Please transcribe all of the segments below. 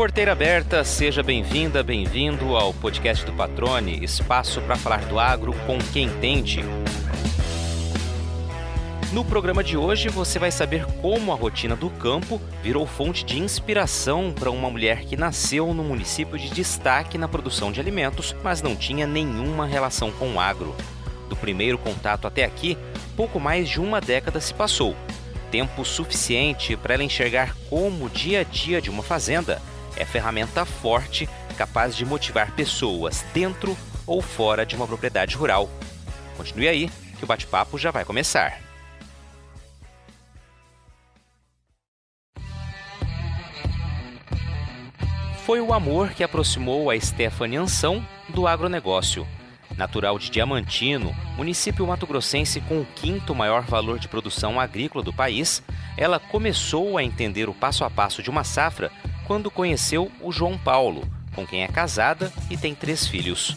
Porteira aberta, seja bem-vinda, bem-vindo ao podcast do Patrone, espaço para falar do agro com quem entende. No programa de hoje você vai saber como a rotina do campo virou fonte de inspiração para uma mulher que nasceu no município de destaque na produção de alimentos, mas não tinha nenhuma relação com o agro. Do primeiro contato até aqui, pouco mais de uma década se passou. Tempo suficiente para ela enxergar como o dia a dia de uma fazenda é ferramenta forte capaz de motivar pessoas dentro ou fora de uma propriedade rural. Continue aí, que o bate-papo já vai começar. foi o amor que aproximou a Stephanie Anção do agronegócio. Natural de Diamantino, município mato-grossense com o quinto maior valor de produção agrícola do país, ela começou a entender o passo a passo de uma safra quando conheceu o João Paulo, com quem é casada e tem três filhos.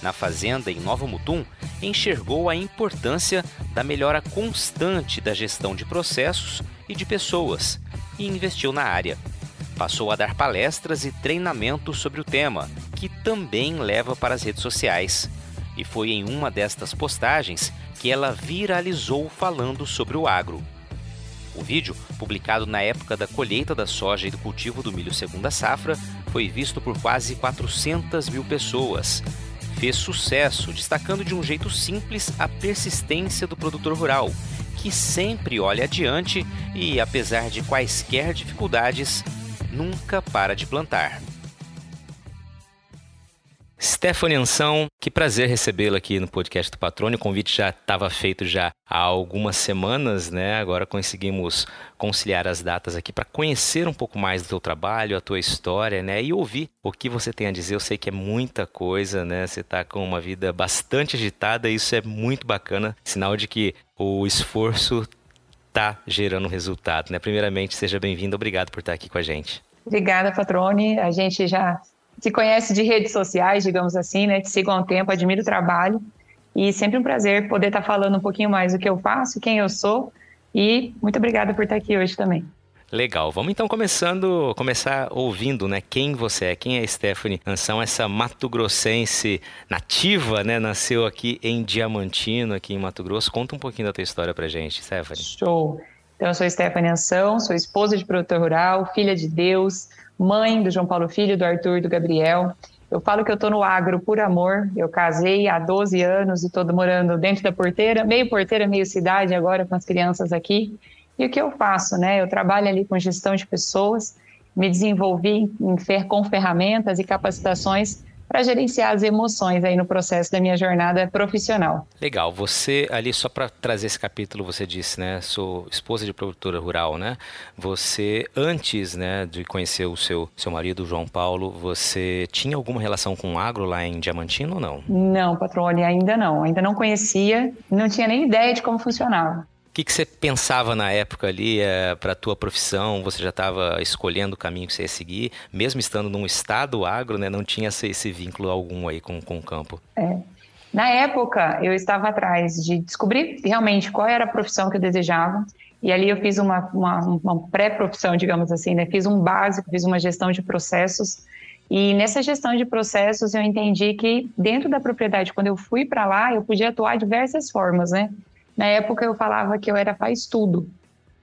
Na fazenda em Nova Mutum, enxergou a importância da melhora constante da gestão de processos e de pessoas e investiu na área passou a dar palestras e treinamentos sobre o tema, que também leva para as redes sociais. E foi em uma destas postagens que ela viralizou falando sobre o agro. O vídeo, publicado na época da colheita da soja e do cultivo do milho segunda safra, foi visto por quase 400 mil pessoas. Fez sucesso, destacando de um jeito simples a persistência do produtor rural, que sempre olha adiante e, apesar de quaisquer dificuldades, nunca para de plantar. Stephanie Anção, que prazer recebê-la aqui no podcast do Patrônio. O convite já estava feito já há algumas semanas, né? Agora conseguimos conciliar as datas aqui para conhecer um pouco mais do teu trabalho, a tua história, né? E ouvir o que você tem a dizer. Eu sei que é muita coisa, né? Você está com uma vida bastante agitada e isso é muito bacana, sinal de que o esforço está gerando resultado, né? Primeiramente, seja bem-vindo. Obrigado por estar aqui com a gente. Obrigada, Patrone. A gente já se conhece de redes sociais, digamos assim, né? Te sigo há um tempo, admiro o trabalho. E sempre um prazer poder estar falando um pouquinho mais do que eu faço, quem eu sou. E muito obrigada por estar aqui hoje também. Legal, vamos então começando, começar ouvindo, né, quem você é, quem é Stephanie Anção, essa mato-grossense nativa, né, nasceu aqui em Diamantino, aqui em Mato Grosso. Conta um pouquinho da tua história pra gente, Stephanie. Show. Então, eu sou Stephanie Anção, sou esposa de produtor rural, filha de Deus, mãe do João Paulo Filho, do Arthur e do Gabriel. Eu falo que eu estou no agro por amor. Eu casei há 12 anos e estou morando dentro da porteira, meio porteira, meio cidade agora com as crianças aqui. E o que eu faço, né? Eu trabalho ali com gestão de pessoas, me desenvolvi em, com ferramentas e capacitações para gerenciar as emoções aí no processo da minha jornada profissional. Legal. Você ali só para trazer esse capítulo, você disse, né? Sou esposa de produtora rural, né? Você antes, né, de conhecer o seu seu marido João Paulo, você tinha alguma relação com o agro lá em Diamantino ou não? Não, patrone, ainda não. Ainda não conhecia, não tinha nem ideia de como funcionava. O que, que você pensava na época ali é, para a tua profissão? Você já estava escolhendo o caminho que você ia seguir, mesmo estando num estado agro, né? Não tinha esse, esse vínculo algum aí com, com o campo. É. Na época, eu estava atrás de descobrir realmente qual era a profissão que eu desejava. E ali eu fiz uma, uma, uma pré-profissão, digamos assim, né? Fiz um básico, fiz uma gestão de processos. E nessa gestão de processos, eu entendi que dentro da propriedade, quando eu fui para lá, eu podia atuar de diversas formas, né? Na época eu falava que eu era faz tudo,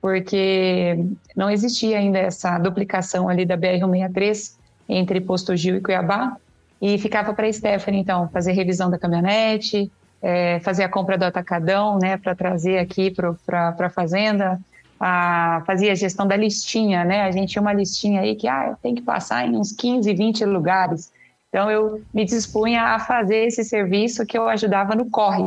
porque não existia ainda essa duplicação ali da BR-163 entre Posto Gil e Cuiabá, e ficava para a Stephanie, então, fazer revisão da caminhonete, é, fazer a compra do atacadão, né, para trazer aqui para a fazenda, a, fazia a gestão da listinha, né, a gente tinha uma listinha aí que, ah, tem que passar em uns 15, 20 lugares, então eu me dispunha a fazer esse serviço que eu ajudava no corre,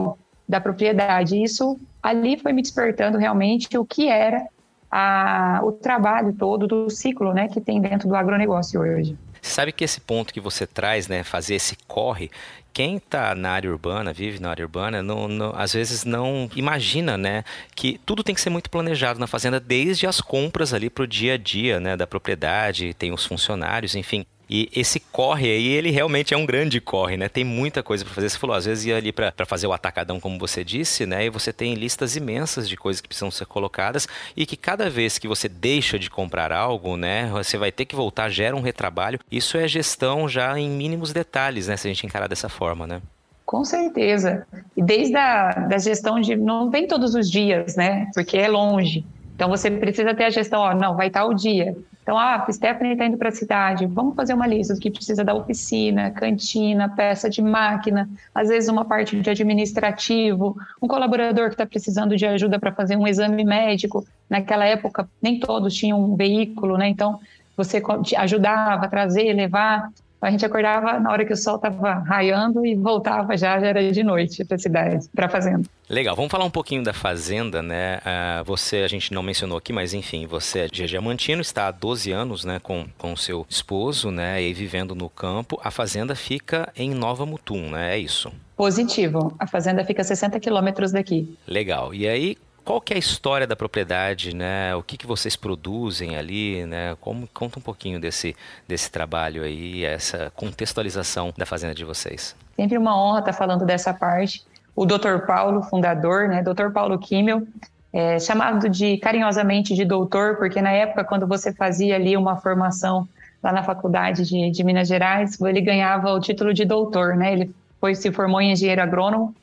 da propriedade. Isso ali foi me despertando realmente o que era a, o trabalho todo do ciclo né, que tem dentro do agronegócio hoje. Sabe que esse ponto que você traz, né, fazer esse corre, quem está na área urbana, vive na área urbana, não, não, às vezes não imagina, né, que tudo tem que ser muito planejado na fazenda, desde as compras ali para o dia a dia, né, da propriedade, tem os funcionários, enfim. E esse corre aí, ele realmente é um grande corre, né? Tem muita coisa para fazer. Você falou, às vezes ia ali para fazer o atacadão, como você disse, né? E você tem listas imensas de coisas que precisam ser colocadas e que cada vez que você deixa de comprar algo, né? Você vai ter que voltar, gera um retrabalho. Isso é gestão já em mínimos detalhes, né? Se a gente encarar dessa forma, né? Com certeza. E desde a da gestão de. Não vem todos os dias, né? Porque é longe. Então você precisa ter a gestão, ó, não, vai estar o dia. Então, ah, Stephanie está indo para a cidade, vamos fazer uma lista do que precisa da oficina, cantina, peça de máquina, às vezes uma parte de administrativo, um colaborador que está precisando de ajuda para fazer um exame médico. Naquela época, nem todos tinham um veículo, né? Então, você ajudava a trazer, levar. A gente acordava na hora que o sol estava raiando e voltava já, já era de noite para a cidade, para a fazenda. Legal, vamos falar um pouquinho da fazenda, né? Uh, você, a gente não mencionou aqui, mas enfim, você é de Diamantino, está há 12 anos, né, com, com seu esposo, né, e vivendo no campo. A fazenda fica em Nova Mutum, né? É isso? Positivo. A fazenda fica a 60 quilômetros daqui. Legal. E aí, qual que é a história da propriedade, né? O que, que vocês produzem ali, né? Como, conta um pouquinho desse, desse trabalho aí, essa contextualização da fazenda de vocês. Sempre uma honra estar falando dessa parte. O Dr. Paulo, fundador, né? Dr. Paulo Kimmel, é, chamado de carinhosamente de doutor, porque na época quando você fazia ali uma formação lá na faculdade de, de Minas Gerais, ele ganhava o título de doutor, né? Ele foi se formou em engenheiro agrônomo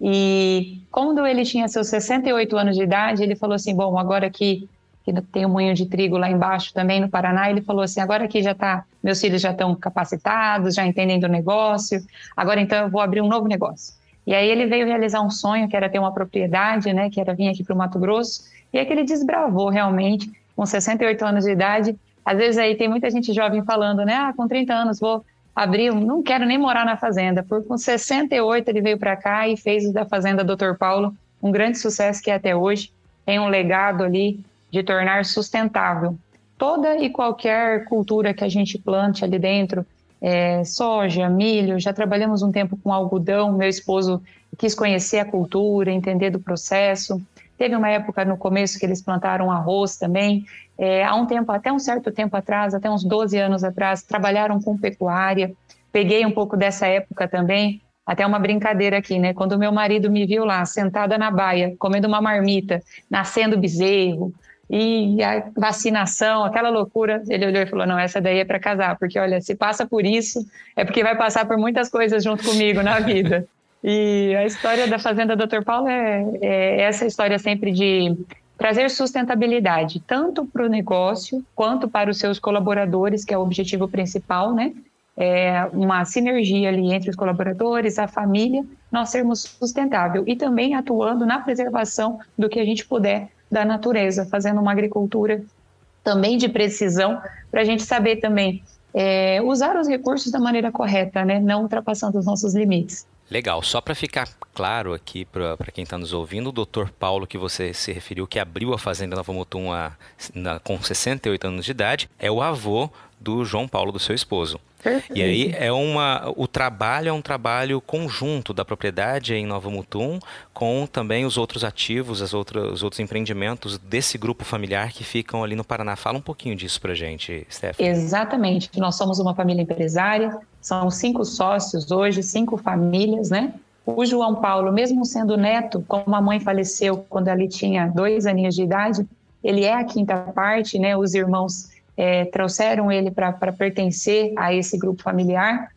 e quando ele tinha seus 68 anos de idade, ele falou assim: Bom, agora que, que tem um moinho de trigo lá embaixo também no Paraná, ele falou assim: Agora que já tá, meus filhos já estão capacitados, já entendem do negócio, agora então eu vou abrir um novo negócio. E aí ele veio realizar um sonho que era ter uma propriedade, né, que era vir aqui para o Mato Grosso, e é que ele desbravou realmente, com 68 anos de idade. Às vezes aí tem muita gente jovem falando, né, ah, com 30 anos vou abriu, não quero nem morar na fazenda, porque com 68 ele veio para cá e fez da fazenda Dr. Paulo um grande sucesso que é até hoje tem um legado ali de tornar sustentável toda e qualquer cultura que a gente plante ali dentro, é, soja, milho, já trabalhamos um tempo com algodão, meu esposo quis conhecer a cultura, entender do processo, Teve uma época no começo que eles plantaram arroz também. É, há um tempo, até um certo tempo atrás, até uns 12 anos atrás, trabalharam com pecuária. Peguei um pouco dessa época também, até uma brincadeira aqui, né? Quando meu marido me viu lá, sentada na baia, comendo uma marmita, nascendo bezerro, e a vacinação, aquela loucura, ele olhou e falou: Não, essa daí é para casar, porque olha, se passa por isso, é porque vai passar por muitas coisas junto comigo na vida. E a história da Fazenda Dr. Paulo é, é essa história sempre de trazer sustentabilidade, tanto para o negócio quanto para os seus colaboradores, que é o objetivo principal, né? É uma sinergia ali entre os colaboradores, a família, nós sermos sustentável e também atuando na preservação do que a gente puder da natureza, fazendo uma agricultura também de precisão, para a gente saber também é, usar os recursos da maneira correta, né? Não ultrapassando os nossos limites. Legal, só para ficar claro aqui para quem está nos ouvindo, o doutor Paulo, que você se referiu, que abriu a Fazenda Nova Mutum a, na, com 68 anos de idade, é o avô do João Paulo, do seu esposo. E aí é uma, o trabalho é um trabalho conjunto da propriedade em Nova Mutum com também os outros ativos, as outras, os outros empreendimentos desse grupo familiar que ficam ali no Paraná. Fala um pouquinho disso para gente, Stephanie. Exatamente. Nós somos uma família empresária, são cinco sócios hoje, cinco famílias, né? O João Paulo, mesmo sendo neto, como a mãe faleceu quando ele tinha dois aninhos de idade, ele é a quinta parte, né? Os irmãos é, trouxeram ele para pertencer a esse grupo familiar.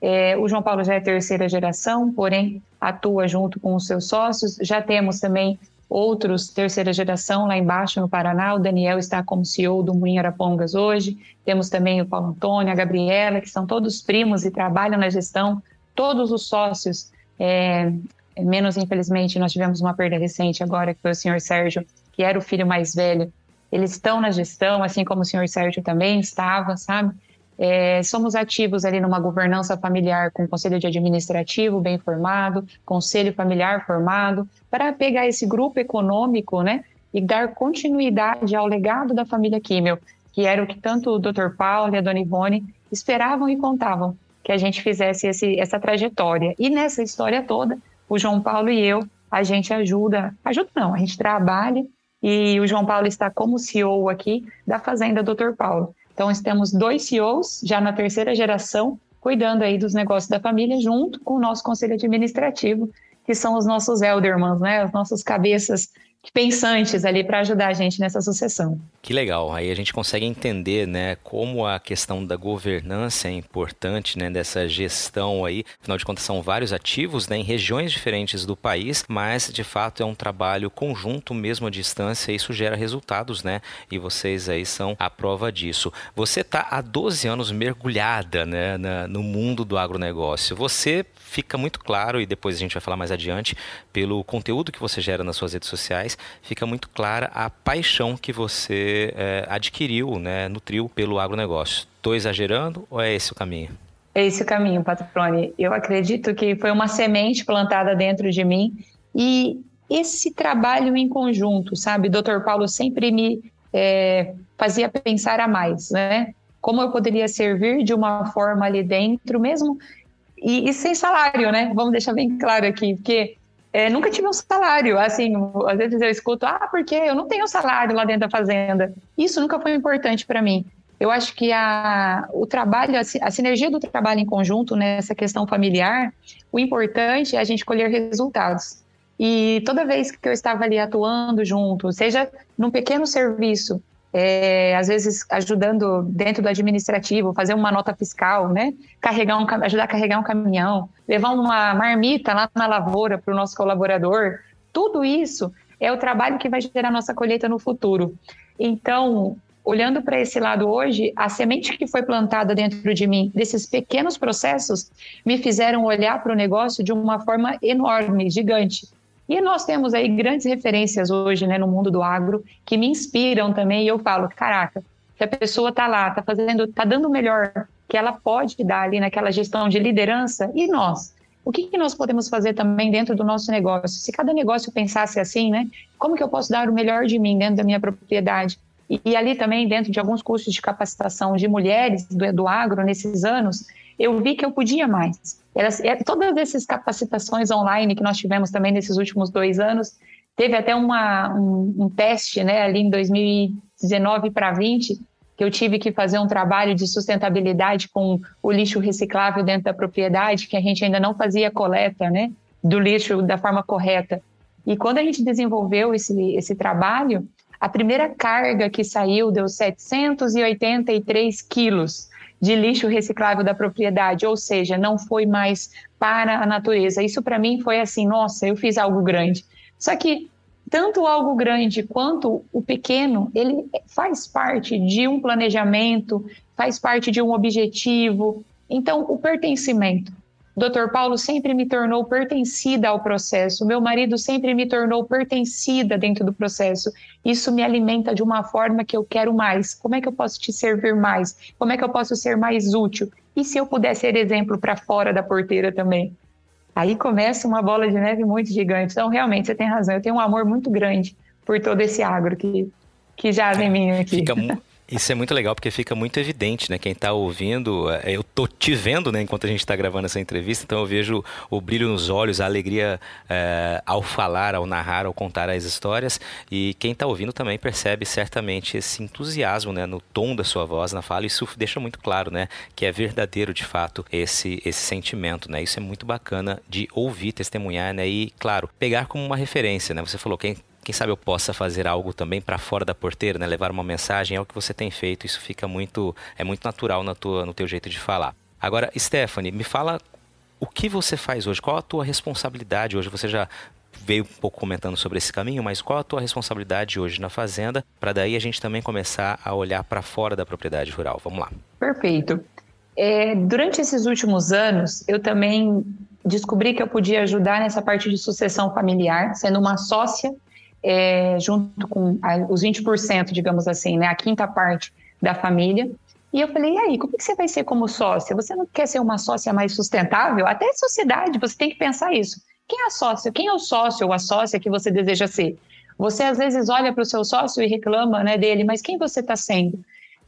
É, o João Paulo já é terceira geração, porém atua junto com os seus sócios. Já temos também outros terceira geração lá embaixo no Paraná. O Daniel está como CEO do Moinho Arapongas hoje. Temos também o Paulo Antônio, a Gabriela, que são todos primos e trabalham na gestão. Todos os sócios, é, menos infelizmente, nós tivemos uma perda recente agora, que foi o senhor Sérgio, que era o filho mais velho eles estão na gestão, assim como o senhor Sérgio também estava, sabe? É, somos ativos ali numa governança familiar com conselho de administrativo bem formado, conselho familiar formado, para pegar esse grupo econômico, né, e dar continuidade ao legado da família Kimmel, que era o que tanto o Dr. Paulo e a Dona Ivone esperavam e contavam que a gente fizesse esse, essa trajetória. E nessa história toda, o João Paulo e eu, a gente ajuda, ajuda não, a gente trabalha e o João Paulo está como CEO aqui da Fazenda Dr. Paulo. Então, temos dois CEOs, já na terceira geração, cuidando aí dos negócios da família, junto com o nosso conselho administrativo, que são os nossos eldermans, né? As nossas cabeças pensantes ali para ajudar a gente nessa sucessão. Que legal. Aí a gente consegue entender, né, como a questão da governança é importante, né, dessa gestão aí. Afinal de contas são vários ativos, né, em regiões diferentes do país, mas de fato é um trabalho conjunto mesmo à distância e isso gera resultados, né? E vocês aí são a prova disso. Você está há 12 anos mergulhada, né, na, no mundo do agronegócio. Você fica muito claro, e depois a gente vai falar mais adiante, pelo conteúdo que você gera nas suas redes sociais, fica muito clara a paixão que você é, adquiriu, né, nutriu pelo agronegócio. Estou exagerando ou é esse o caminho? É esse o caminho, Patrone. Eu acredito que foi uma semente plantada dentro de mim e esse trabalho em conjunto, sabe? Dr. Paulo sempre me é, fazia pensar a mais, né? Como eu poderia servir de uma forma ali dentro, mesmo e, e, sem salário, né? Vamos deixar bem claro aqui, porque é, nunca tive um salário. Assim, às vezes eu escuto, ah, porque eu não tenho salário lá dentro da fazenda. Isso nunca foi importante para mim. Eu acho que a, o trabalho, a, a sinergia do trabalho em conjunto nessa questão familiar, o importante é a gente colher resultados. E toda vez que eu estava ali atuando junto, seja num pequeno serviço, é, às vezes ajudando dentro do administrativo, fazer uma nota fiscal, né? Carregar um, ajudar a carregar um caminhão, levar uma marmita lá na lavoura para o nosso colaborador. Tudo isso é o trabalho que vai gerar nossa colheita no futuro. Então, olhando para esse lado hoje, a semente que foi plantada dentro de mim, desses pequenos processos, me fizeram olhar para o negócio de uma forma enorme, gigante. E nós temos aí grandes referências hoje né, no mundo do agro que me inspiram também. E eu falo, caraca, se a pessoa está lá, está fazendo, está dando o melhor que ela pode dar ali naquela gestão de liderança, e nós? O que, que nós podemos fazer também dentro do nosso negócio? Se cada negócio pensasse assim, né? Como que eu posso dar o melhor de mim dentro da minha propriedade? E, e ali também, dentro de alguns cursos de capacitação de mulheres do, do agro nesses anos, eu vi que eu podia mais. É, todas essas capacitações online que nós tivemos também nesses últimos dois anos, teve até uma, um, um teste né, ali em 2019 para 20, que eu tive que fazer um trabalho de sustentabilidade com o lixo reciclável dentro da propriedade, que a gente ainda não fazia coleta né, do lixo da forma correta. E quando a gente desenvolveu esse, esse trabalho, a primeira carga que saiu deu 783 quilos de lixo reciclável da propriedade, ou seja, não foi mais para a natureza. Isso para mim foi assim, nossa, eu fiz algo grande. Só que tanto algo grande quanto o pequeno, ele faz parte de um planejamento, faz parte de um objetivo. Então, o pertencimento. Dr. Paulo sempre me tornou pertencida ao processo, meu marido sempre me tornou pertencida dentro do processo. Isso me alimenta de uma forma que eu quero mais. Como é que eu posso te servir mais? Como é que eu posso ser mais útil? E se eu puder ser exemplo para fora da porteira também? Aí começa uma bola de neve muito gigante. Então, realmente, você tem razão. Eu tenho um amor muito grande por todo esse agro que, que já vem mim aqui. Fica, isso é muito legal porque fica muito evidente, né? Quem está ouvindo, é, eu tô te vendo, né? Enquanto a gente está gravando essa entrevista, então eu vejo o brilho nos olhos, a alegria é, ao falar, ao narrar, ao contar as histórias. E quem está ouvindo também percebe certamente esse entusiasmo, né? No tom da sua voz, na fala. Isso deixa muito claro, né? Que é verdadeiro, de fato, esse esse sentimento, né? Isso é muito bacana de ouvir, testemunhar, né? E claro, pegar como uma referência, né? Você falou quem quem sabe eu possa fazer algo também para fora da porteira, né? Levar uma mensagem, é o que você tem feito, isso fica muito, é muito natural na tua, no teu jeito de falar. Agora, Stephanie, me fala o que você faz hoje, qual a tua responsabilidade hoje? Você já veio um pouco comentando sobre esse caminho, mas qual a tua responsabilidade hoje na fazenda, para daí a gente também começar a olhar para fora da propriedade rural? Vamos lá. Perfeito. É, durante esses últimos anos, eu também descobri que eu podia ajudar nessa parte de sucessão familiar, sendo uma sócia é, junto com a, os 20%, digamos assim, né, a quinta parte da família. E eu falei, e aí, como é que você vai ser como sócia? Você não quer ser uma sócia mais sustentável? Até sociedade, você tem que pensar isso. Quem é a sócia? Quem é o sócio ou a sócia que você deseja ser? Você às vezes olha para o seu sócio e reclama né, dele, mas quem você está sendo?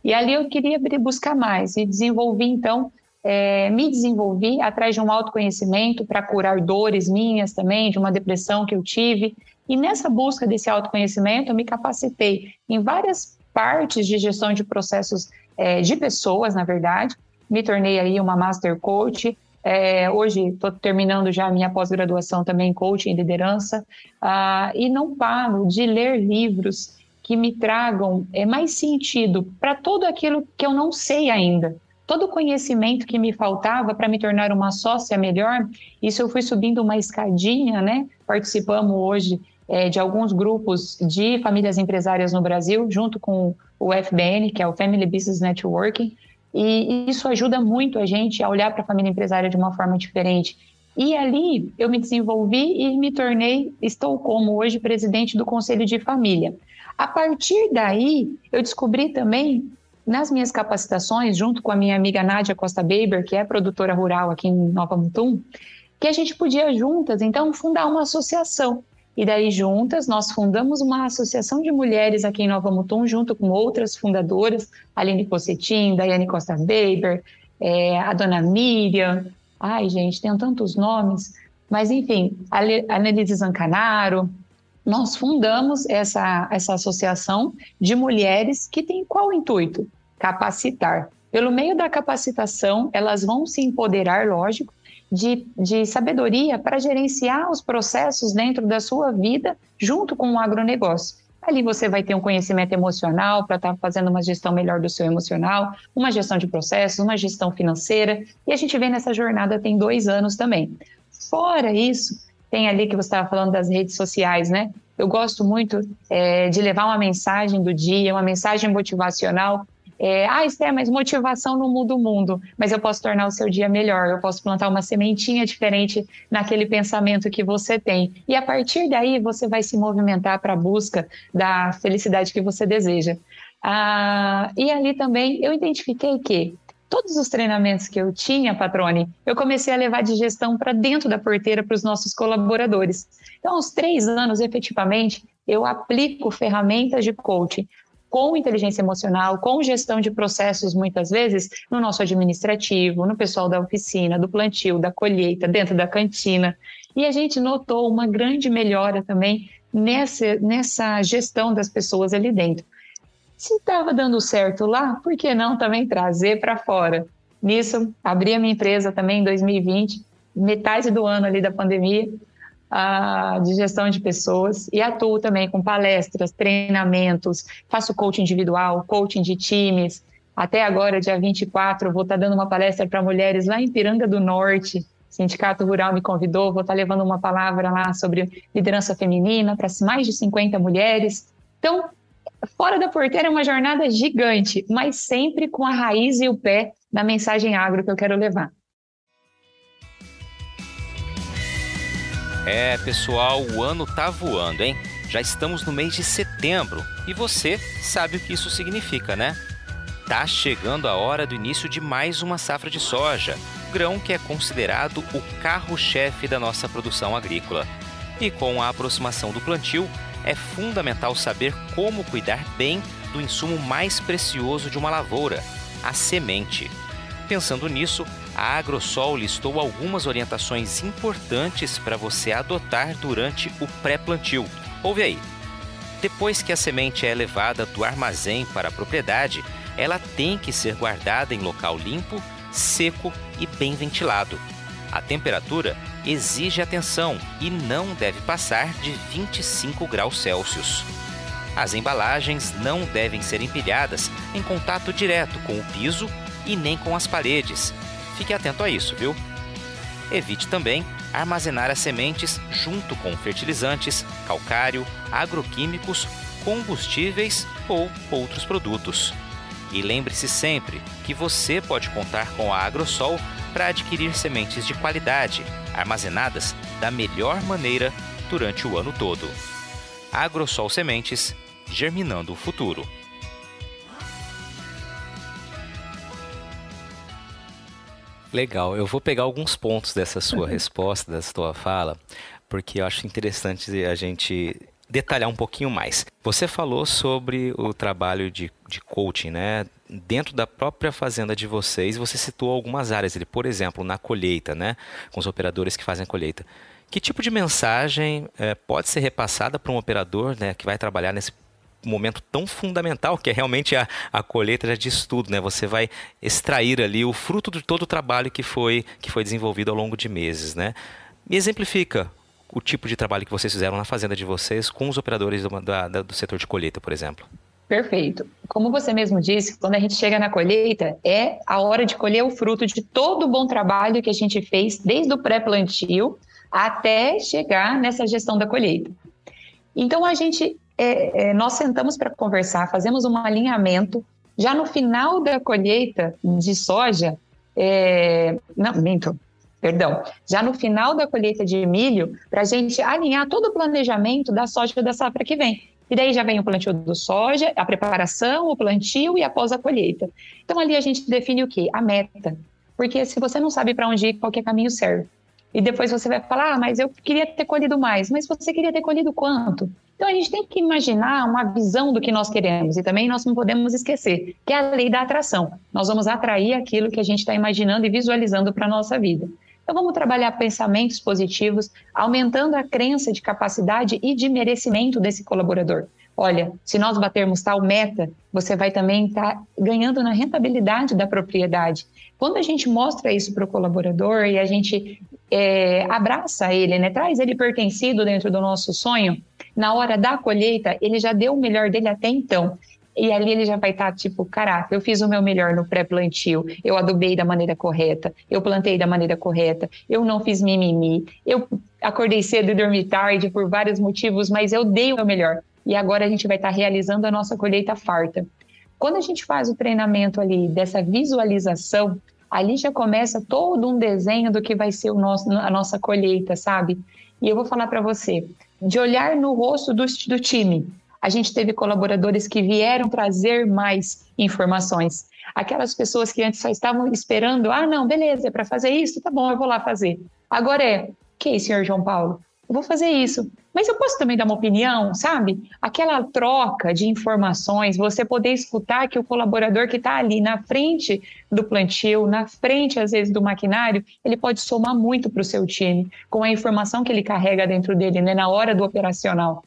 E ali eu queria buscar mais e desenvolvi, então, é, me desenvolvi atrás de um autoconhecimento para curar dores minhas também, de uma depressão que eu tive, e nessa busca desse autoconhecimento, eu me capacitei em várias partes de gestão de processos é, de pessoas, na verdade. Me tornei aí uma Master Coach. É, hoje estou terminando já a minha pós-graduação também em Coaching e Liderança. Ah, e não paro de ler livros que me tragam é, mais sentido para tudo aquilo que eu não sei ainda. Todo o conhecimento que me faltava para me tornar uma sócia melhor, isso eu fui subindo uma escadinha, né? Participamos hoje é, de alguns grupos de famílias empresárias no Brasil, junto com o FBN, que é o Family Business Networking, e isso ajuda muito a gente a olhar para a família empresária de uma forma diferente. E ali eu me desenvolvi e me tornei, estou como hoje presidente do Conselho de Família. A partir daí, eu descobri também nas minhas capacitações, junto com a minha amiga Nádia Costa Baber, que é produtora rural aqui em Nova Mutum, que a gente podia juntas, então, fundar uma associação. E daí, juntas, nós fundamos uma associação de mulheres aqui em Nova Mutum, junto com outras fundadoras, Aline Possetin, Daiane Costa Baber, é, a dona Miriam, ai, gente, tem tantos nomes, mas enfim, a Annelise Zancanaro, nós fundamos essa, essa associação de mulheres que tem qual intuito? Capacitar. Pelo meio da capacitação, elas vão se empoderar, lógico, de, de sabedoria para gerenciar os processos dentro da sua vida junto com o agronegócio. Ali você vai ter um conhecimento emocional para estar tá fazendo uma gestão melhor do seu emocional, uma gestão de processos, uma gestão financeira. E a gente vem nessa jornada tem dois anos também. Fora isso, tem ali que você estava falando das redes sociais, né? Eu gosto muito é, de levar uma mensagem do dia, uma mensagem motivacional. É, ah, Esté, mas motivação não muda o mundo, mas eu posso tornar o seu dia melhor, eu posso plantar uma sementinha diferente naquele pensamento que você tem. E a partir daí você vai se movimentar para a busca da felicidade que você deseja. Ah, e ali também eu identifiquei que todos os treinamentos que eu tinha, Patrone, eu comecei a levar de gestão para dentro da porteira para os nossos colaboradores. Então, aos três anos, efetivamente, eu aplico ferramentas de coaching com inteligência emocional, com gestão de processos, muitas vezes, no nosso administrativo, no pessoal da oficina, do plantio, da colheita, dentro da cantina. E a gente notou uma grande melhora também nessa, nessa gestão das pessoas ali dentro. Se estava dando certo lá, por que não também trazer para fora? Nisso, abri a minha empresa também em 2020, metade do ano ali da pandemia, de gestão de pessoas, e atuo também com palestras, treinamentos, faço coaching individual, coaching de times. Até agora, dia 24, vou estar tá dando uma palestra para mulheres lá em Piranga do Norte, o Sindicato Rural me convidou, vou estar tá levando uma palavra lá sobre liderança feminina para mais de 50 mulheres. Então, Fora da porteira é uma jornada gigante, mas sempre com a raiz e o pé da mensagem agro que eu quero levar. É, pessoal, o ano tá voando, hein? Já estamos no mês de setembro e você sabe o que isso significa, né? Tá chegando a hora do início de mais uma safra de soja, grão que é considerado o carro-chefe da nossa produção agrícola. E com a aproximação do plantio, é fundamental saber como cuidar bem do insumo mais precioso de uma lavoura, a semente. Pensando nisso, a Agrosol listou algumas orientações importantes para você adotar durante o pré-plantio. Ouve aí. Depois que a semente é levada do armazém para a propriedade, ela tem que ser guardada em local limpo, seco e bem ventilado. A temperatura exige atenção e não deve passar de 25 graus Celsius. As embalagens não devem ser empilhadas em contato direto com o piso e nem com as paredes. Fique atento a isso, viu? Evite também armazenar as sementes junto com fertilizantes, calcário, agroquímicos, combustíveis ou outros produtos. E lembre-se sempre que você pode contar com a Agrosol para adquirir sementes de qualidade, armazenadas da melhor maneira durante o ano todo. Agrosol Sementes, germinando o futuro. Legal, eu vou pegar alguns pontos dessa sua resposta, dessa sua fala, porque eu acho interessante a gente detalhar um pouquinho mais. Você falou sobre o trabalho de, de coaching, né? dentro da própria fazenda de vocês, você citou algumas áreas, ele, por exemplo, na colheita, né, com os operadores que fazem a colheita. Que tipo de mensagem é, pode ser repassada para um operador né, que vai trabalhar nesse momento tão fundamental que é realmente a, a colheita já diz tudo, né? Você vai extrair ali o fruto de todo o trabalho que foi, que foi desenvolvido ao longo de meses, né? Me exemplifica o tipo de trabalho que vocês fizeram na fazenda de vocês com os operadores do, do setor de colheita, por exemplo. Perfeito. Como você mesmo disse, quando a gente chega na colheita, é a hora de colher o fruto de todo o bom trabalho que a gente fez desde o pré-plantio até chegar nessa gestão da colheita. Então a gente, é, é, nós sentamos para conversar, fazemos um alinhamento. Já no final da colheita de soja, é, não, minto, perdão, já no final da colheita de milho, para a gente alinhar todo o planejamento da soja da safra que vem. E daí já vem o plantio do soja, a preparação, o plantio e após a colheita. Então ali a gente define o quê? A meta. Porque se você não sabe para onde ir, qualquer caminho serve. E depois você vai falar, ah, mas eu queria ter colhido mais. Mas você queria ter colhido quanto? Então a gente tem que imaginar uma visão do que nós queremos. E também nós não podemos esquecer que é a lei da atração. Nós vamos atrair aquilo que a gente está imaginando e visualizando para a nossa vida. Então vamos trabalhar pensamentos positivos, aumentando a crença de capacidade e de merecimento desse colaborador. Olha, se nós batermos tal meta, você vai também estar tá ganhando na rentabilidade da propriedade. Quando a gente mostra isso para o colaborador e a gente é, abraça ele, né, traz ele pertencido dentro do nosso sonho, na hora da colheita, ele já deu o melhor dele até então. E ali ele já vai estar tá, tipo, caraca, eu fiz o meu melhor no pré-plantio, eu adubei da maneira correta, eu plantei da maneira correta, eu não fiz mimimi, eu acordei cedo e dormi tarde por vários motivos, mas eu dei o meu melhor. E agora a gente vai estar tá realizando a nossa colheita farta. Quando a gente faz o treinamento ali dessa visualização, ali já começa todo um desenho do que vai ser o nosso, a nossa colheita, sabe? E eu vou falar para você, de olhar no rosto do, do time, a gente teve colaboradores que vieram trazer mais informações. Aquelas pessoas que antes só estavam esperando, ah, não, beleza, é para fazer isso, tá bom, eu vou lá fazer. Agora é, que, senhor João Paulo? Eu vou fazer isso. Mas eu posso também dar uma opinião, sabe? Aquela troca de informações, você poder escutar que o colaborador que está ali na frente do plantio, na frente, às vezes, do maquinário, ele pode somar muito para o seu time, com a informação que ele carrega dentro dele, né, na hora do operacional.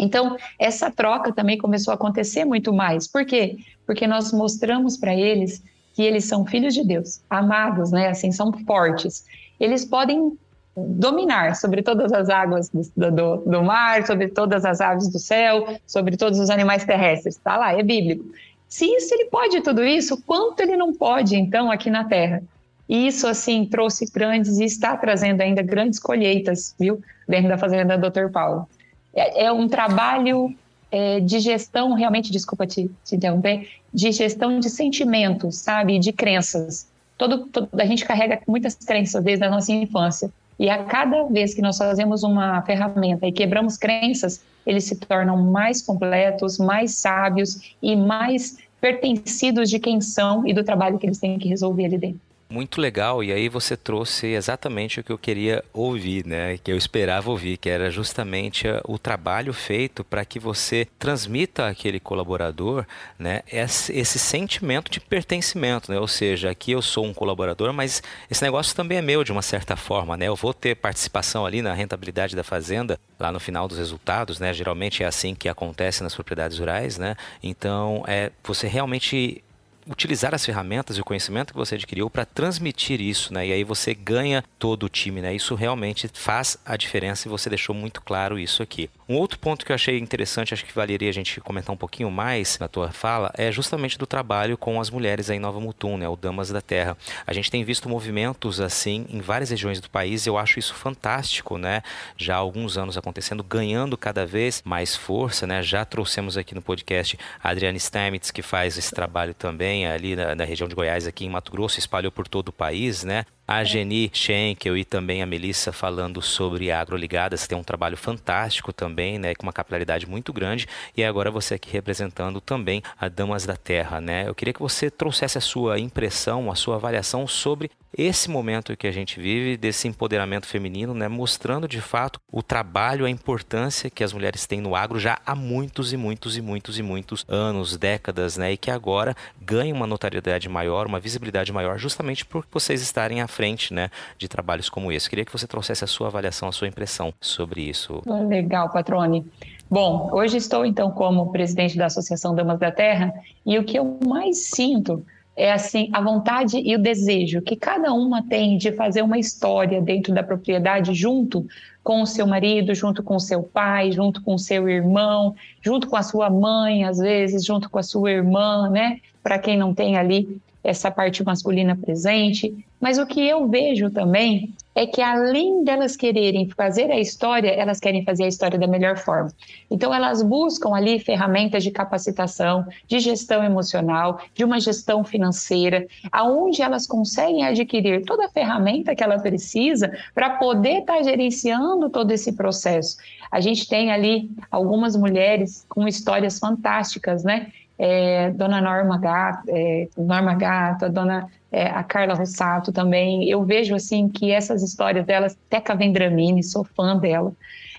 Então, essa troca também começou a acontecer muito mais. Por quê? Porque nós mostramos para eles que eles são filhos de Deus, amados, né? Assim, são fortes. Eles podem dominar sobre todas as águas do, do, do, mar, sobre todas as aves do céu, sobre todos os animais terrestres. Está lá, é bíblico. Se isso ele pode tudo isso, quanto ele não pode, então, aqui na Terra? E isso, assim, trouxe grandes e está trazendo ainda grandes colheitas, viu? Dentro da fazenda do Dr. Paulo. É, é um trabalho é, de gestão, realmente, desculpa te, te interromper, de gestão de sentimentos, sabe, de crenças. Todo, todo, a gente carrega muitas crenças desde a nossa infância. E a cada vez que nós fazemos uma ferramenta e quebramos crenças, eles se tornam mais completos, mais sábios e mais pertencidos de quem são e do trabalho que eles têm que resolver ali dentro. Muito legal, e aí você trouxe exatamente o que eu queria ouvir, né? Que eu esperava ouvir, que era justamente o trabalho feito para que você transmita àquele colaborador, né, esse, esse, sentimento de pertencimento, né? Ou seja, aqui eu sou um colaborador, mas esse negócio também é meu de uma certa forma, né? Eu vou ter participação ali na rentabilidade da fazenda, lá no final dos resultados, né? Geralmente é assim que acontece nas propriedades rurais, né? Então, é você realmente utilizar as ferramentas e o conhecimento que você adquiriu para transmitir isso, né? E aí você ganha todo o time, né? Isso realmente faz a diferença e você deixou muito claro isso aqui. Um outro ponto que eu achei interessante, acho que valeria a gente comentar um pouquinho mais na tua fala, é justamente do trabalho com as mulheres aí em Nova Mutum, né? O Damas da Terra. A gente tem visto movimentos assim em várias regiões do país, eu acho isso fantástico, né? Já há alguns anos acontecendo, ganhando cada vez mais força, né? Já trouxemos aqui no podcast a Adriane Stamitz, que faz esse trabalho também ali na, na, região de Goiás, aqui em Mato Grosso, espalhou por todo o país, né? A Geni Schenkel e também a Melissa falando sobre agroligadas, tem um trabalho fantástico também, né, com uma capilaridade muito grande. E agora você aqui representando também a Damas da Terra, né? Eu queria que você trouxesse a sua impressão, a sua avaliação sobre esse momento que a gente vive, desse empoderamento feminino, né, mostrando de fato o trabalho, a importância que as mulheres têm no agro já há muitos e muitos e muitos e muitos anos, décadas, né, e que agora ganham uma notoriedade maior, uma visibilidade maior, justamente por vocês estarem à frente frente, né, de trabalhos como esse. Queria que você trouxesse a sua avaliação, a sua impressão sobre isso. Legal, Patrone. Bom, hoje estou então como presidente da Associação Damas da Terra e o que eu mais sinto é assim a vontade e o desejo que cada uma tem de fazer uma história dentro da propriedade junto com o seu marido, junto com o seu pai, junto com o seu irmão, junto com a sua mãe, às vezes, junto com a sua irmã, né? Para quem não tem ali essa parte masculina presente. Mas o que eu vejo também é que além delas quererem fazer a história, elas querem fazer a história da melhor forma. Então elas buscam ali ferramentas de capacitação, de gestão emocional, de uma gestão financeira, aonde elas conseguem adquirir toda a ferramenta que ela precisa para poder estar tá gerenciando todo esse processo. A gente tem ali algumas mulheres com histórias fantásticas, né? É, dona Norma Gato, é, Norma Gato, a dona é, a Carla Rossato também. Eu vejo assim que essas histórias delas, Teca Vendramini, sou fã dela.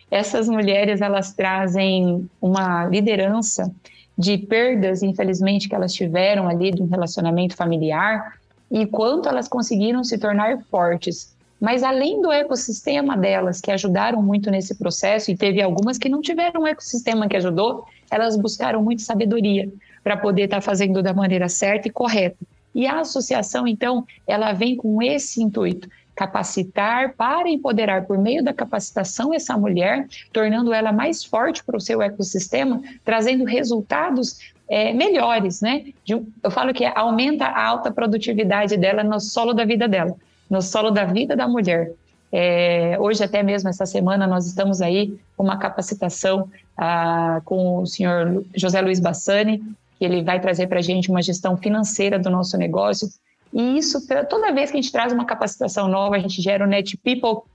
Essas mulheres elas trazem uma liderança de perdas, infelizmente, que elas tiveram ali de um relacionamento familiar e quanto elas conseguiram se tornar fortes. Mas além do ecossistema delas, que ajudaram muito nesse processo, e teve algumas que não tiveram um ecossistema que ajudou, elas buscaram muito sabedoria para poder estar tá fazendo da maneira certa e correta. E a associação, então, ela vem com esse intuito, capacitar para empoderar por meio da capacitação essa mulher, tornando ela mais forte para o seu ecossistema, trazendo resultados é, melhores, né? De, eu falo que aumenta a alta produtividade dela no solo da vida dela, no solo da vida da mulher. É, hoje, até mesmo essa semana, nós estamos aí com uma capacitação ah, com o senhor José Luiz Bassani, que ele vai trazer para a gente uma gestão financeira do nosso negócio. E isso, toda vez que a gente traz uma capacitação nova, a gente gera o Net People,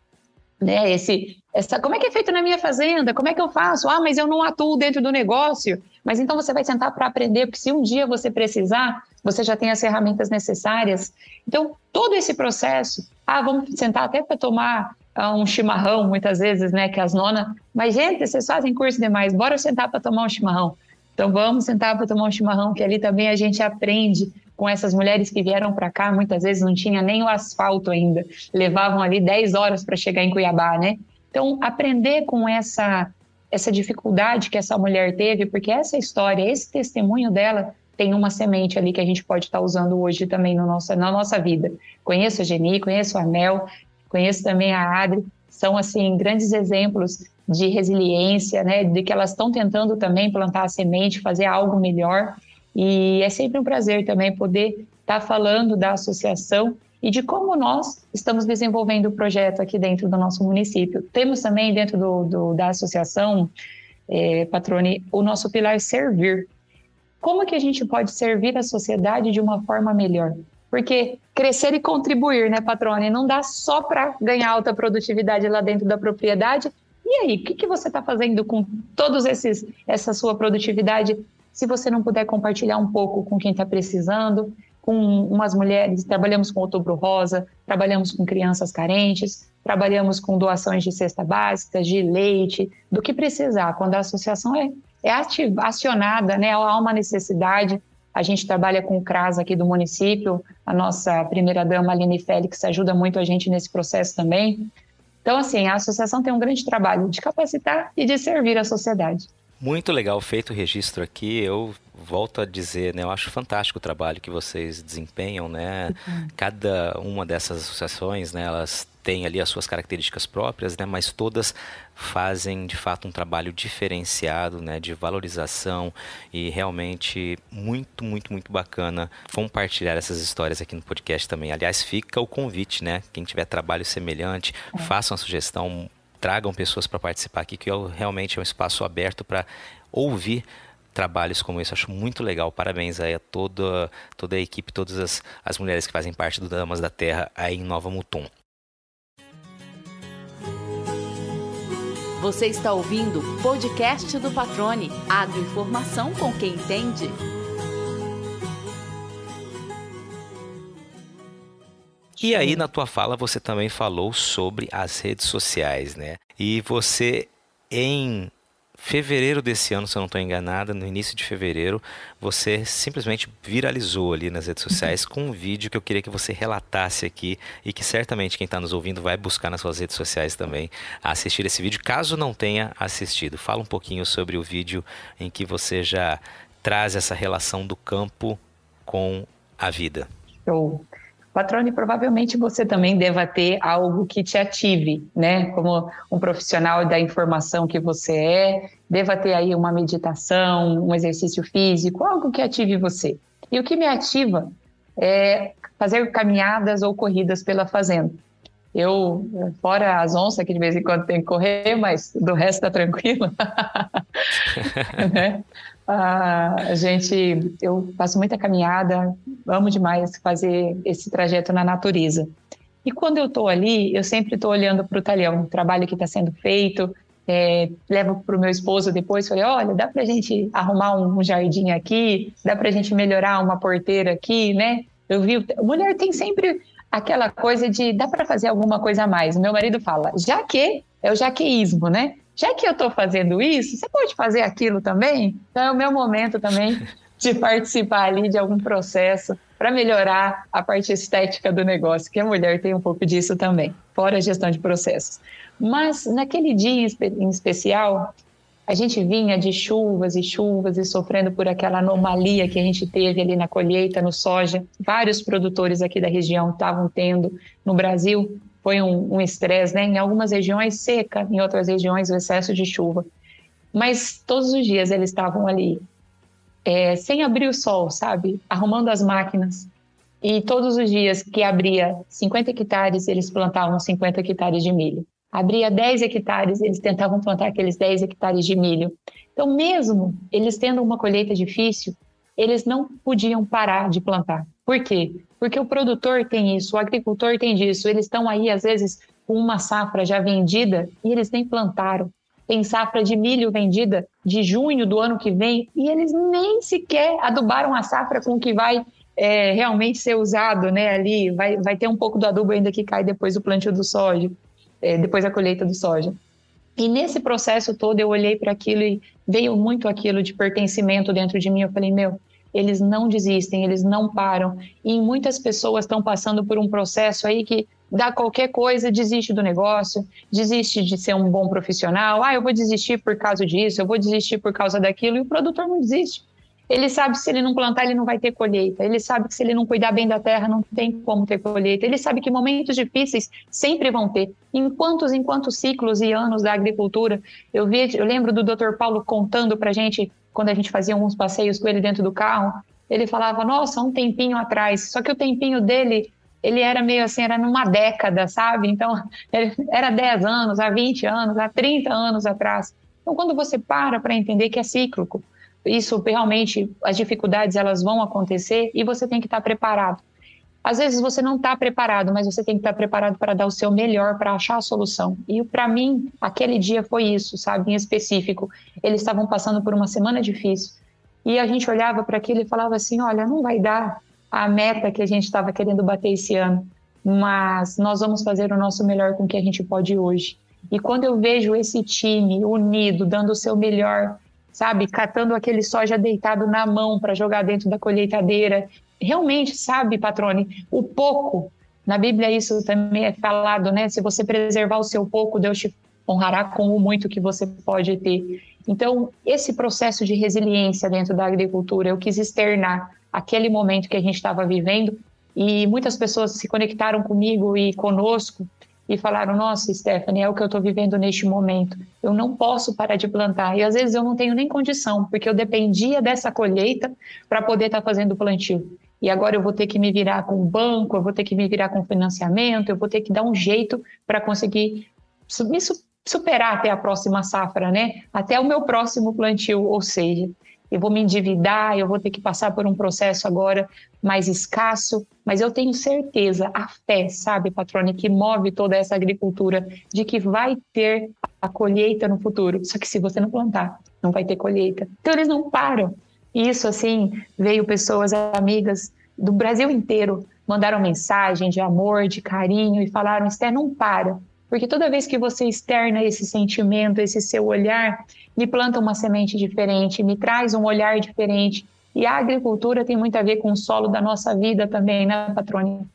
né? Esse, essa, como é que é feito na minha fazenda? Como é que eu faço? Ah, mas eu não atuo dentro do negócio. Mas então você vai sentar para aprender, porque se um dia você precisar, você já tem as ferramentas necessárias. Então, todo esse processo, ah, vamos sentar até para tomar ah, um chimarrão, muitas vezes, né, que as nonas, mas gente, vocês fazem curso demais, bora sentar para tomar um chimarrão. Então vamos sentar para tomar um chimarrão, que ali também a gente aprende com essas mulheres que vieram para cá, muitas vezes não tinha nem o asfalto ainda, levavam ali 10 horas para chegar em Cuiabá, né? Então aprender com essa essa dificuldade que essa mulher teve, porque essa história, esse testemunho dela tem uma semente ali que a gente pode estar tá usando hoje também no nosso, na nossa vida. Conheço a Geni, conheço a Mel, conheço também a Adri, são assim grandes exemplos de resiliência, né, de que elas estão tentando também plantar a semente, fazer algo melhor. E é sempre um prazer também poder estar tá falando da associação e de como nós estamos desenvolvendo o projeto aqui dentro do nosso município. Temos também dentro do, do da associação, é, Patrone, o nosso pilar servir. Como que a gente pode servir a sociedade de uma forma melhor? Porque crescer e contribuir, né, Patrone? Não dá só para ganhar alta produtividade lá dentro da propriedade, e aí, o que, que você está fazendo com todos esses essa sua produtividade? Se você não puder compartilhar um pouco com quem está precisando, com umas mulheres, trabalhamos com Outubro Rosa, trabalhamos com crianças carentes, trabalhamos com doações de cesta básica, de leite, do que precisar. Quando a associação é, é acionada, né, há uma necessidade, a gente trabalha com o CRAS aqui do município, a nossa primeira-dama, Aline Félix, ajuda muito a gente nesse processo também. Então, assim, a associação tem um grande trabalho de capacitar e de servir a sociedade. Muito legal feito o registro aqui. Eu volto a dizer, né, eu acho fantástico o trabalho que vocês desempenham, né? Uhum. Cada uma dessas associações, né, elas têm ali as suas características próprias, né, mas todas fazem de fato um trabalho diferenciado, né, de valorização e realmente muito, muito, muito bacana compartilhar essas histórias aqui no podcast também. Aliás, fica o convite, né? Quem tiver trabalho semelhante, é. façam a sugestão, tragam pessoas para participar aqui, que eu, realmente é um espaço aberto para ouvir trabalhos como esse. Acho muito legal. Parabéns aí a toda, toda a equipe, todas as, as mulheres que fazem parte do Damas da Terra aí em Nova Mutum. Você está ouvindo o podcast do Patrone. Agroinformação com quem entende. E aí, na tua fala, você também falou sobre as redes sociais, né? E você, em fevereiro desse ano, se eu não estou enganada, no início de fevereiro, você simplesmente viralizou ali nas redes sociais com um vídeo que eu queria que você relatasse aqui e que certamente quem está nos ouvindo vai buscar nas suas redes sociais também assistir esse vídeo, caso não tenha assistido. Fala um pouquinho sobre o vídeo em que você já traz essa relação do campo com a vida. Show. Patrone, provavelmente você também deva ter algo que te ative, né? Como um profissional da informação que você é, deva ter aí uma meditação, um exercício físico, algo que ative você. E o que me ativa é fazer caminhadas ou corridas pela fazenda. Eu, fora as onças, que de vez em quando tem que correr, mas do resto tá tranquilo. né? Ah, a gente, eu faço muita caminhada, amo demais fazer esse trajeto na natureza. E quando eu estou ali, eu sempre estou olhando para o talhão, o trabalho que está sendo feito, é, levo para o meu esposo depois, falei, olha, dá para a gente arrumar um, jardim aqui, dá para a gente melhorar uma porteira aqui, né? Eu vi, mulher tem sempre aquela coisa de, dá para fazer alguma coisa a mais. Meu marido fala, já que, é o jaqueísmo, né? Já que eu estou fazendo isso, você pode fazer aquilo também? Então é o meu momento também de participar ali de algum processo para melhorar a parte estética do negócio, que a mulher tem um pouco disso também, fora a gestão de processos. Mas naquele dia em especial, a gente vinha de chuvas e chuvas e sofrendo por aquela anomalia que a gente teve ali na colheita, no soja. Vários produtores aqui da região estavam tendo no Brasil foi um estresse, né? Em algumas regiões seca, em outras regiões o excesso de chuva. Mas todos os dias eles estavam ali, é, sem abrir o sol, sabe? Arrumando as máquinas. E todos os dias que abria 50 hectares, eles plantavam 50 hectares de milho. Abria 10 hectares, eles tentavam plantar aqueles 10 hectares de milho. Então, mesmo eles tendo uma colheita difícil, eles não podiam parar de plantar. Por quê? Porque o produtor tem isso, o agricultor tem disso. Eles estão aí, às vezes, com uma safra já vendida e eles nem plantaram. Tem safra de milho vendida de junho do ano que vem e eles nem sequer adubaram a safra com o que vai é, realmente ser usado, né? Ali vai, vai ter um pouco do adubo ainda que cai depois do plantio do soja, é, depois da colheita do soja. E nesse processo todo eu olhei para aquilo e veio muito aquilo de pertencimento dentro de mim. Eu falei, meu, eles não desistem, eles não param. E muitas pessoas estão passando por um processo aí que dá qualquer coisa, desiste do negócio, desiste de ser um bom profissional. Ah, eu vou desistir por causa disso, eu vou desistir por causa daquilo. E o produtor não desiste. Ele sabe que se ele não plantar, ele não vai ter colheita. Ele sabe que se ele não cuidar bem da terra, não tem como ter colheita. Ele sabe que momentos difíceis sempre vão ter. Em quantos, em quantos ciclos e anos da agricultura, eu vi, eu lembro do Dr. Paulo contando para gente quando a gente fazia alguns passeios com ele dentro do carro, ele falava, nossa, um tempinho atrás. Só que o tempinho dele, ele era meio assim, era numa década, sabe? Então, era 10 anos, há 20 anos, há 30 anos atrás. Então, quando você para para entender que é cíclico, isso realmente, as dificuldades elas vão acontecer e você tem que estar preparado. Às vezes você não está preparado, mas você tem que estar preparado para dar o seu melhor para achar a solução. E para mim, aquele dia foi isso, sabe, em específico. Eles estavam passando por uma semana difícil. E a gente olhava para aquilo e falava assim: olha, não vai dar a meta que a gente estava querendo bater esse ano, mas nós vamos fazer o nosso melhor com o que a gente pode hoje. E quando eu vejo esse time unido, dando o seu melhor, sabe, catando aquele soja deitado na mão para jogar dentro da colheitadeira realmente sabe, patrone, o pouco. Na Bíblia isso também é falado, né? Se você preservar o seu pouco, Deus te honrará com o muito que você pode ter. Então, esse processo de resiliência dentro da agricultura, eu quis externar aquele momento que a gente estava vivendo e muitas pessoas se conectaram comigo e conosco e falaram: Nossa, Stephanie, é o que eu estou vivendo neste momento. Eu não posso parar de plantar. E às vezes eu não tenho nem condição, porque eu dependia dessa colheita para poder estar tá fazendo o plantio e agora eu vou ter que me virar com o banco, eu vou ter que me virar com financiamento, eu vou ter que dar um jeito para conseguir me superar até a próxima safra, né? Até o meu próximo plantio, ou seja, eu vou me endividar, eu vou ter que passar por um processo agora mais escasso, mas eu tenho certeza, a fé, sabe, patrone, que move toda essa agricultura, de que vai ter a colheita no futuro. Só que se você não plantar, não vai ter colheita. Então eles não param. Isso, assim, veio pessoas amigas do Brasil inteiro, mandaram mensagem de amor, de carinho e falaram: Esther, não para. Porque toda vez que você externa esse sentimento, esse seu olhar, me planta uma semente diferente, me traz um olhar diferente. E a agricultura tem muito a ver com o solo da nossa vida também, né, Patrônia?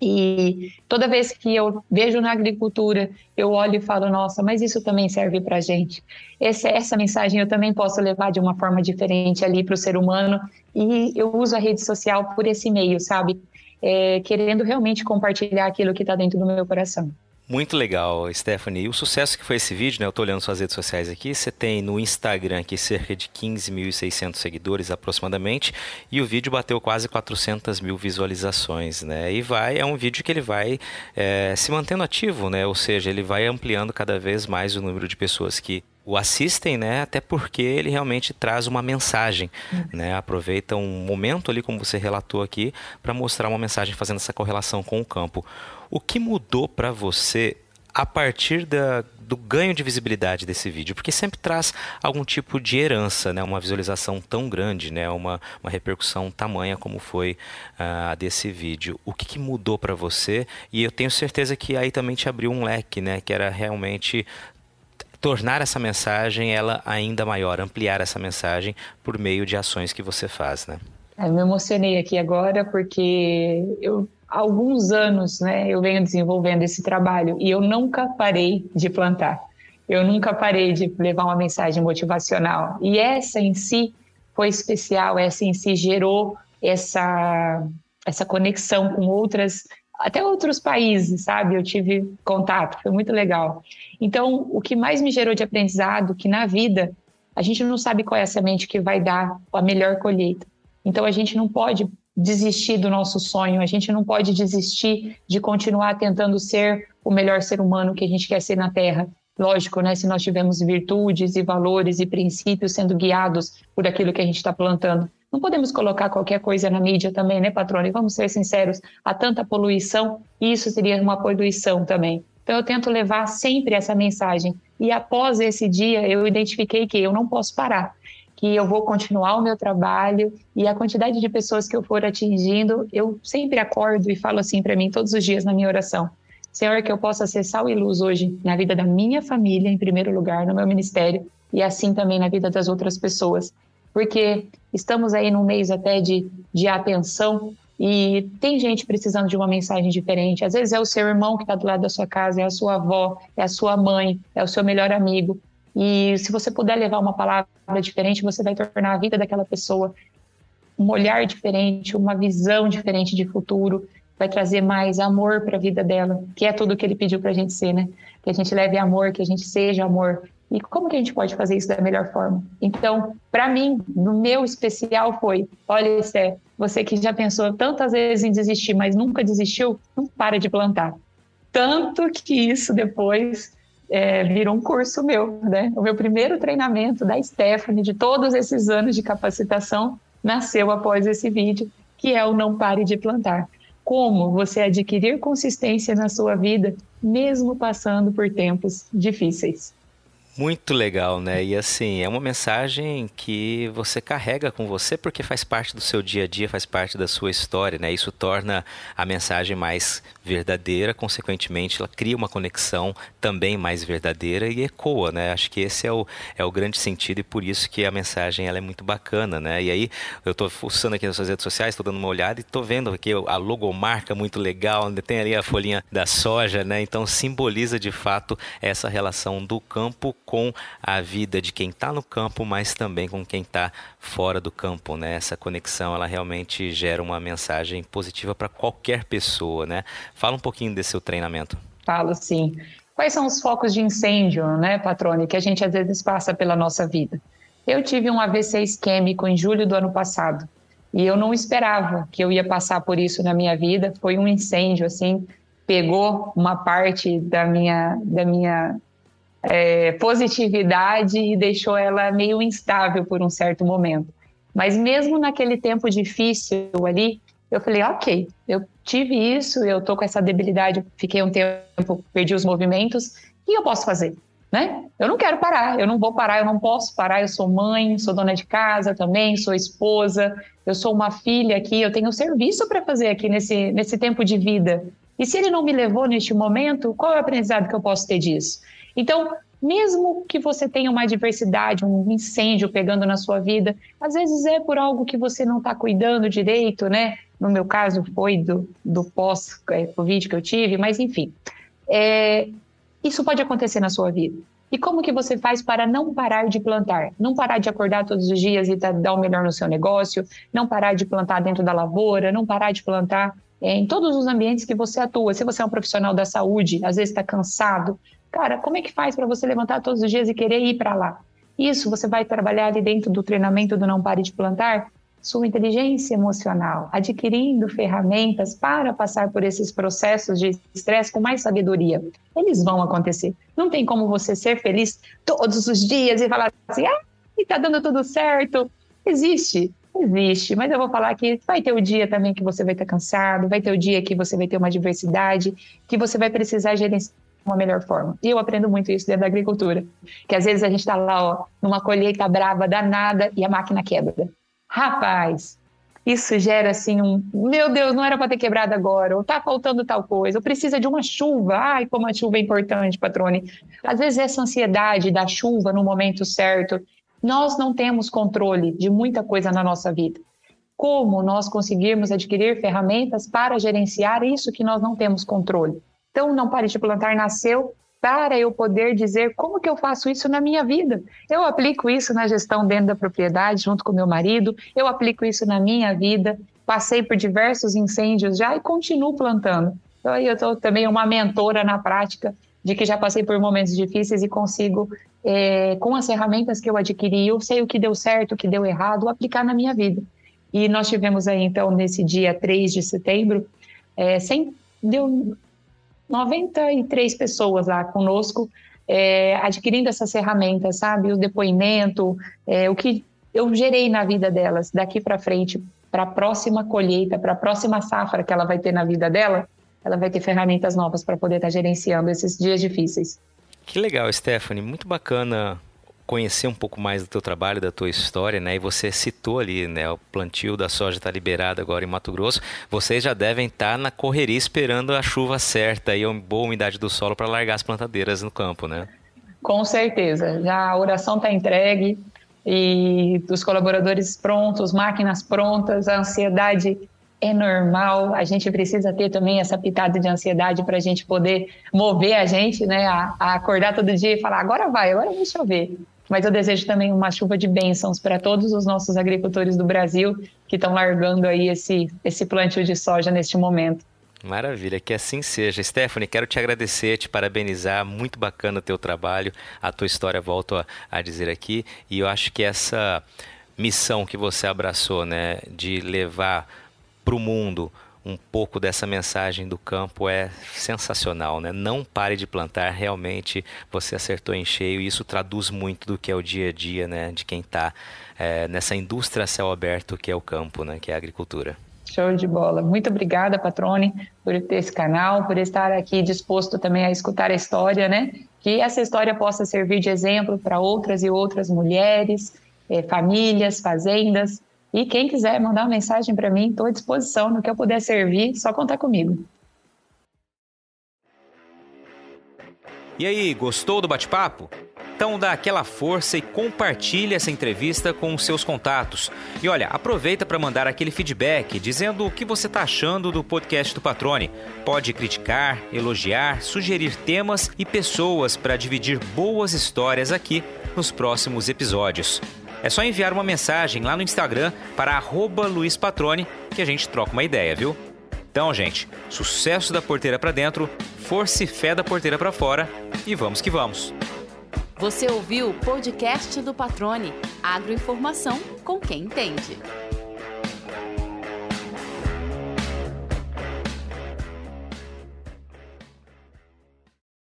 E toda vez que eu vejo na agricultura, eu olho e falo, nossa, mas isso também serve para a gente. Essa, essa mensagem eu também posso levar de uma forma diferente ali para o ser humano. E eu uso a rede social por esse meio, sabe? É, querendo realmente compartilhar aquilo que está dentro do meu coração. Muito legal, Stephanie. E o sucesso que foi esse vídeo, né? Eu tô olhando suas redes sociais aqui. Você tem no Instagram aqui cerca de 15.600 seguidores aproximadamente. E o vídeo bateu quase 400 mil visualizações, né? E vai, é um vídeo que ele vai é, se mantendo ativo, né? Ou seja, ele vai ampliando cada vez mais o número de pessoas que o assistem, né? Até porque ele realmente traz uma mensagem, uhum. né? Aproveita um momento ali, como você relatou aqui, para mostrar uma mensagem fazendo essa correlação com o campo. O que mudou para você a partir da, do ganho de visibilidade desse vídeo? Porque sempre traz algum tipo de herança, né? uma visualização tão grande, né? uma, uma repercussão tamanha como foi a uh, desse vídeo. O que, que mudou para você? E eu tenho certeza que aí também te abriu um leque, né? que era realmente tornar essa mensagem ela ainda maior, ampliar essa mensagem por meio de ações que você faz. Né? Eu me emocionei aqui agora porque eu há alguns anos, né, eu venho desenvolvendo esse trabalho e eu nunca parei de plantar. Eu nunca parei de levar uma mensagem motivacional. E essa em si foi especial, essa em si gerou essa essa conexão com outras até outros países, sabe? Eu tive contato, foi muito legal. Então, o que mais me gerou de aprendizado, que na vida a gente não sabe qual é a semente que vai dar a melhor colheita. Então, a gente não pode desistir do nosso sonho, a gente não pode desistir de continuar tentando ser o melhor ser humano que a gente quer ser na Terra. Lógico, né? Se nós tivermos virtudes e valores e princípios sendo guiados por aquilo que a gente está plantando. Não podemos colocar qualquer coisa na mídia também, né, patrona? E vamos ser sinceros, há tanta poluição e isso seria uma poluição também. Então eu tento levar sempre essa mensagem. E após esse dia, eu identifiquei que eu não posso parar que eu vou continuar o meu trabalho e a quantidade de pessoas que eu for atingindo, eu sempre acordo e falo assim para mim todos os dias na minha oração: Senhor, que eu possa ser sal e luz hoje na vida da minha família, em primeiro lugar, no meu ministério, e assim também na vida das outras pessoas. Porque estamos aí num mês até de, de atenção e tem gente precisando de uma mensagem diferente. Às vezes é o seu irmão que está do lado da sua casa, é a sua avó, é a sua mãe, é o seu melhor amigo. E se você puder levar uma palavra diferente, você vai tornar a vida daquela pessoa um olhar diferente, uma visão diferente de futuro, vai trazer mais amor para a vida dela, que é tudo que ele pediu para a gente ser, né? Que a gente leve amor, que a gente seja amor. E como que a gente pode fazer isso da melhor forma? Então, para mim, no meu especial foi, olha, Esther, você que já pensou tantas vezes em desistir, mas nunca desistiu, não para de plantar. Tanto que isso depois é, virou um curso meu, né? O meu primeiro treinamento da Stephanie, de todos esses anos de capacitação, nasceu após esse vídeo, que é o Não Pare de Plantar. Como você adquirir consistência na sua vida, mesmo passando por tempos difíceis. Muito legal, né? E assim, é uma mensagem que você carrega com você porque faz parte do seu dia a dia, faz parte da sua história, né? Isso torna a mensagem mais verdadeira, consequentemente, ela cria uma conexão também mais verdadeira e ecoa, né? Acho que esse é o, é o grande sentido e por isso que a mensagem ela é muito bacana, né? E aí, eu estou fuçando aqui nas suas redes sociais, estou dando uma olhada e estou vendo aqui a logomarca muito legal, tem ali a folhinha da soja, né? Então, simboliza de fato essa relação do campo com a vida de quem está no campo, mas também com quem está fora do campo, né? Essa conexão, ela realmente gera uma mensagem positiva para qualquer pessoa, né? Fala um pouquinho desse seu treinamento. Falo sim. Quais são os focos de incêndio, né, Patrone, que a gente às vezes passa pela nossa vida? Eu tive um AVC isquêmico em julho do ano passado e eu não esperava que eu ia passar por isso na minha vida. Foi um incêndio, assim, pegou uma parte da minha, da minha é, positividade e deixou ela meio instável por um certo momento. Mas mesmo naquele tempo difícil ali, eu falei, ok, eu tive isso, eu tô com essa debilidade, fiquei um tempo, perdi os movimentos, o que eu posso fazer? Né? Eu não quero parar, eu não vou parar, eu não posso parar. Eu sou mãe, sou dona de casa também, sou esposa, eu sou uma filha aqui, eu tenho serviço para fazer aqui nesse, nesse tempo de vida. E se ele não me levou neste momento, qual é o aprendizado que eu posso ter disso? Então, mesmo que você tenha uma adversidade, um incêndio pegando na sua vida, às vezes é por algo que você não está cuidando direito, né? No meu caso, foi do, do pós-Covid que eu tive, mas enfim. É, isso pode acontecer na sua vida. E como que você faz para não parar de plantar? Não parar de acordar todos os dias e dar o melhor no seu negócio, não parar de plantar dentro da lavoura, não parar de plantar é, em todos os ambientes que você atua. Se você é um profissional da saúde, às vezes está cansado, cara, como é que faz para você levantar todos os dias e querer ir para lá? Isso você vai trabalhar ali dentro do treinamento do Não Pare de Plantar, sua inteligência emocional, adquirindo ferramentas para passar por esses processos de estresse com mais sabedoria. Eles vão acontecer. Não tem como você ser feliz todos os dias e falar assim, ah, está dando tudo certo. Existe, existe, mas eu vou falar que vai ter o dia também que você vai estar cansado, vai ter o dia que você vai ter uma diversidade, que você vai precisar gerenciar uma melhor forma. E eu aprendo muito isso dentro da agricultura, que às vezes a gente está lá, ó, numa colheita brava, danada, e a máquina quebra. Rapaz, isso gera assim um, meu Deus, não era para ter quebrado agora, ou tá faltando tal coisa, ou precisa de uma chuva. Ai, como a chuva é importante, patrone. Às vezes essa ansiedade da chuva no momento certo, nós não temos controle de muita coisa na nossa vida. Como nós conseguirmos adquirir ferramentas para gerenciar isso que nós não temos controle? Então, não pare de plantar nasceu para eu poder dizer como que eu faço isso na minha vida. Eu aplico isso na gestão dentro da propriedade, junto com meu marido, eu aplico isso na minha vida, passei por diversos incêndios já e continuo plantando. Então, aí eu estou também uma mentora na prática de que já passei por momentos difíceis e consigo, é, com as ferramentas que eu adquiri, eu sei o que deu certo, o que deu errado, aplicar na minha vida. E nós tivemos aí, então, nesse dia 3 de setembro, é, sem, deu 93 pessoas lá conosco, é, adquirindo essas ferramentas, sabe? O depoimento, é, o que eu gerei na vida delas daqui para frente, para a próxima colheita, para a próxima safra que ela vai ter na vida dela, ela vai ter ferramentas novas para poder estar tá gerenciando esses dias difíceis. Que legal, Stephanie. Muito bacana conhecer um pouco mais do teu trabalho, da tua história, né? E você citou ali, né? O plantio da soja está liberado agora em Mato Grosso. Vocês já devem estar tá na correria esperando a chuva certa e a boa umidade do solo para largar as plantadeiras no campo, né? Com certeza. Já a oração está entregue e os colaboradores prontos, máquinas prontas, a ansiedade é normal. A gente precisa ter também essa pitada de ansiedade para a gente poder mover a gente, né? A, a, acordar todo dia e falar: agora vai, agora deixa eu ver. Mas eu desejo também uma chuva de bênçãos para todos os nossos agricultores do Brasil que estão largando aí esse, esse plantio de soja neste momento. Maravilha, que assim seja. Stephanie, quero te agradecer, te parabenizar, muito bacana o teu trabalho, a tua história, volto a, a dizer aqui, e eu acho que essa missão que você abraçou, né, de levar para o mundo um pouco dessa mensagem do campo é sensacional, né? Não pare de plantar, realmente você acertou em cheio e isso traduz muito do que é o dia a dia, né? De quem está é, nessa indústria céu aberto que é o campo, né? Que é a agricultura. Show de bola. Muito obrigada, Patrone, por ter esse canal, por estar aqui disposto também a escutar a história, né? Que essa história possa servir de exemplo para outras e outras mulheres, eh, famílias, fazendas, e quem quiser mandar uma mensagem para mim, estou à disposição no que eu puder servir, só contar comigo. E aí, gostou do bate-papo? Então dá aquela força e compartilhe essa entrevista com os seus contatos. E olha, aproveita para mandar aquele feedback dizendo o que você está achando do podcast do Patrone. Pode criticar, elogiar, sugerir temas e pessoas para dividir boas histórias aqui nos próximos episódios. É só enviar uma mensagem lá no Instagram para @luispatrone que a gente troca uma ideia, viu? Então, gente, sucesso da porteira para dentro, força e fé da porteira para fora e vamos que vamos. Você ouviu o podcast do Patrone, agroinformação com quem entende.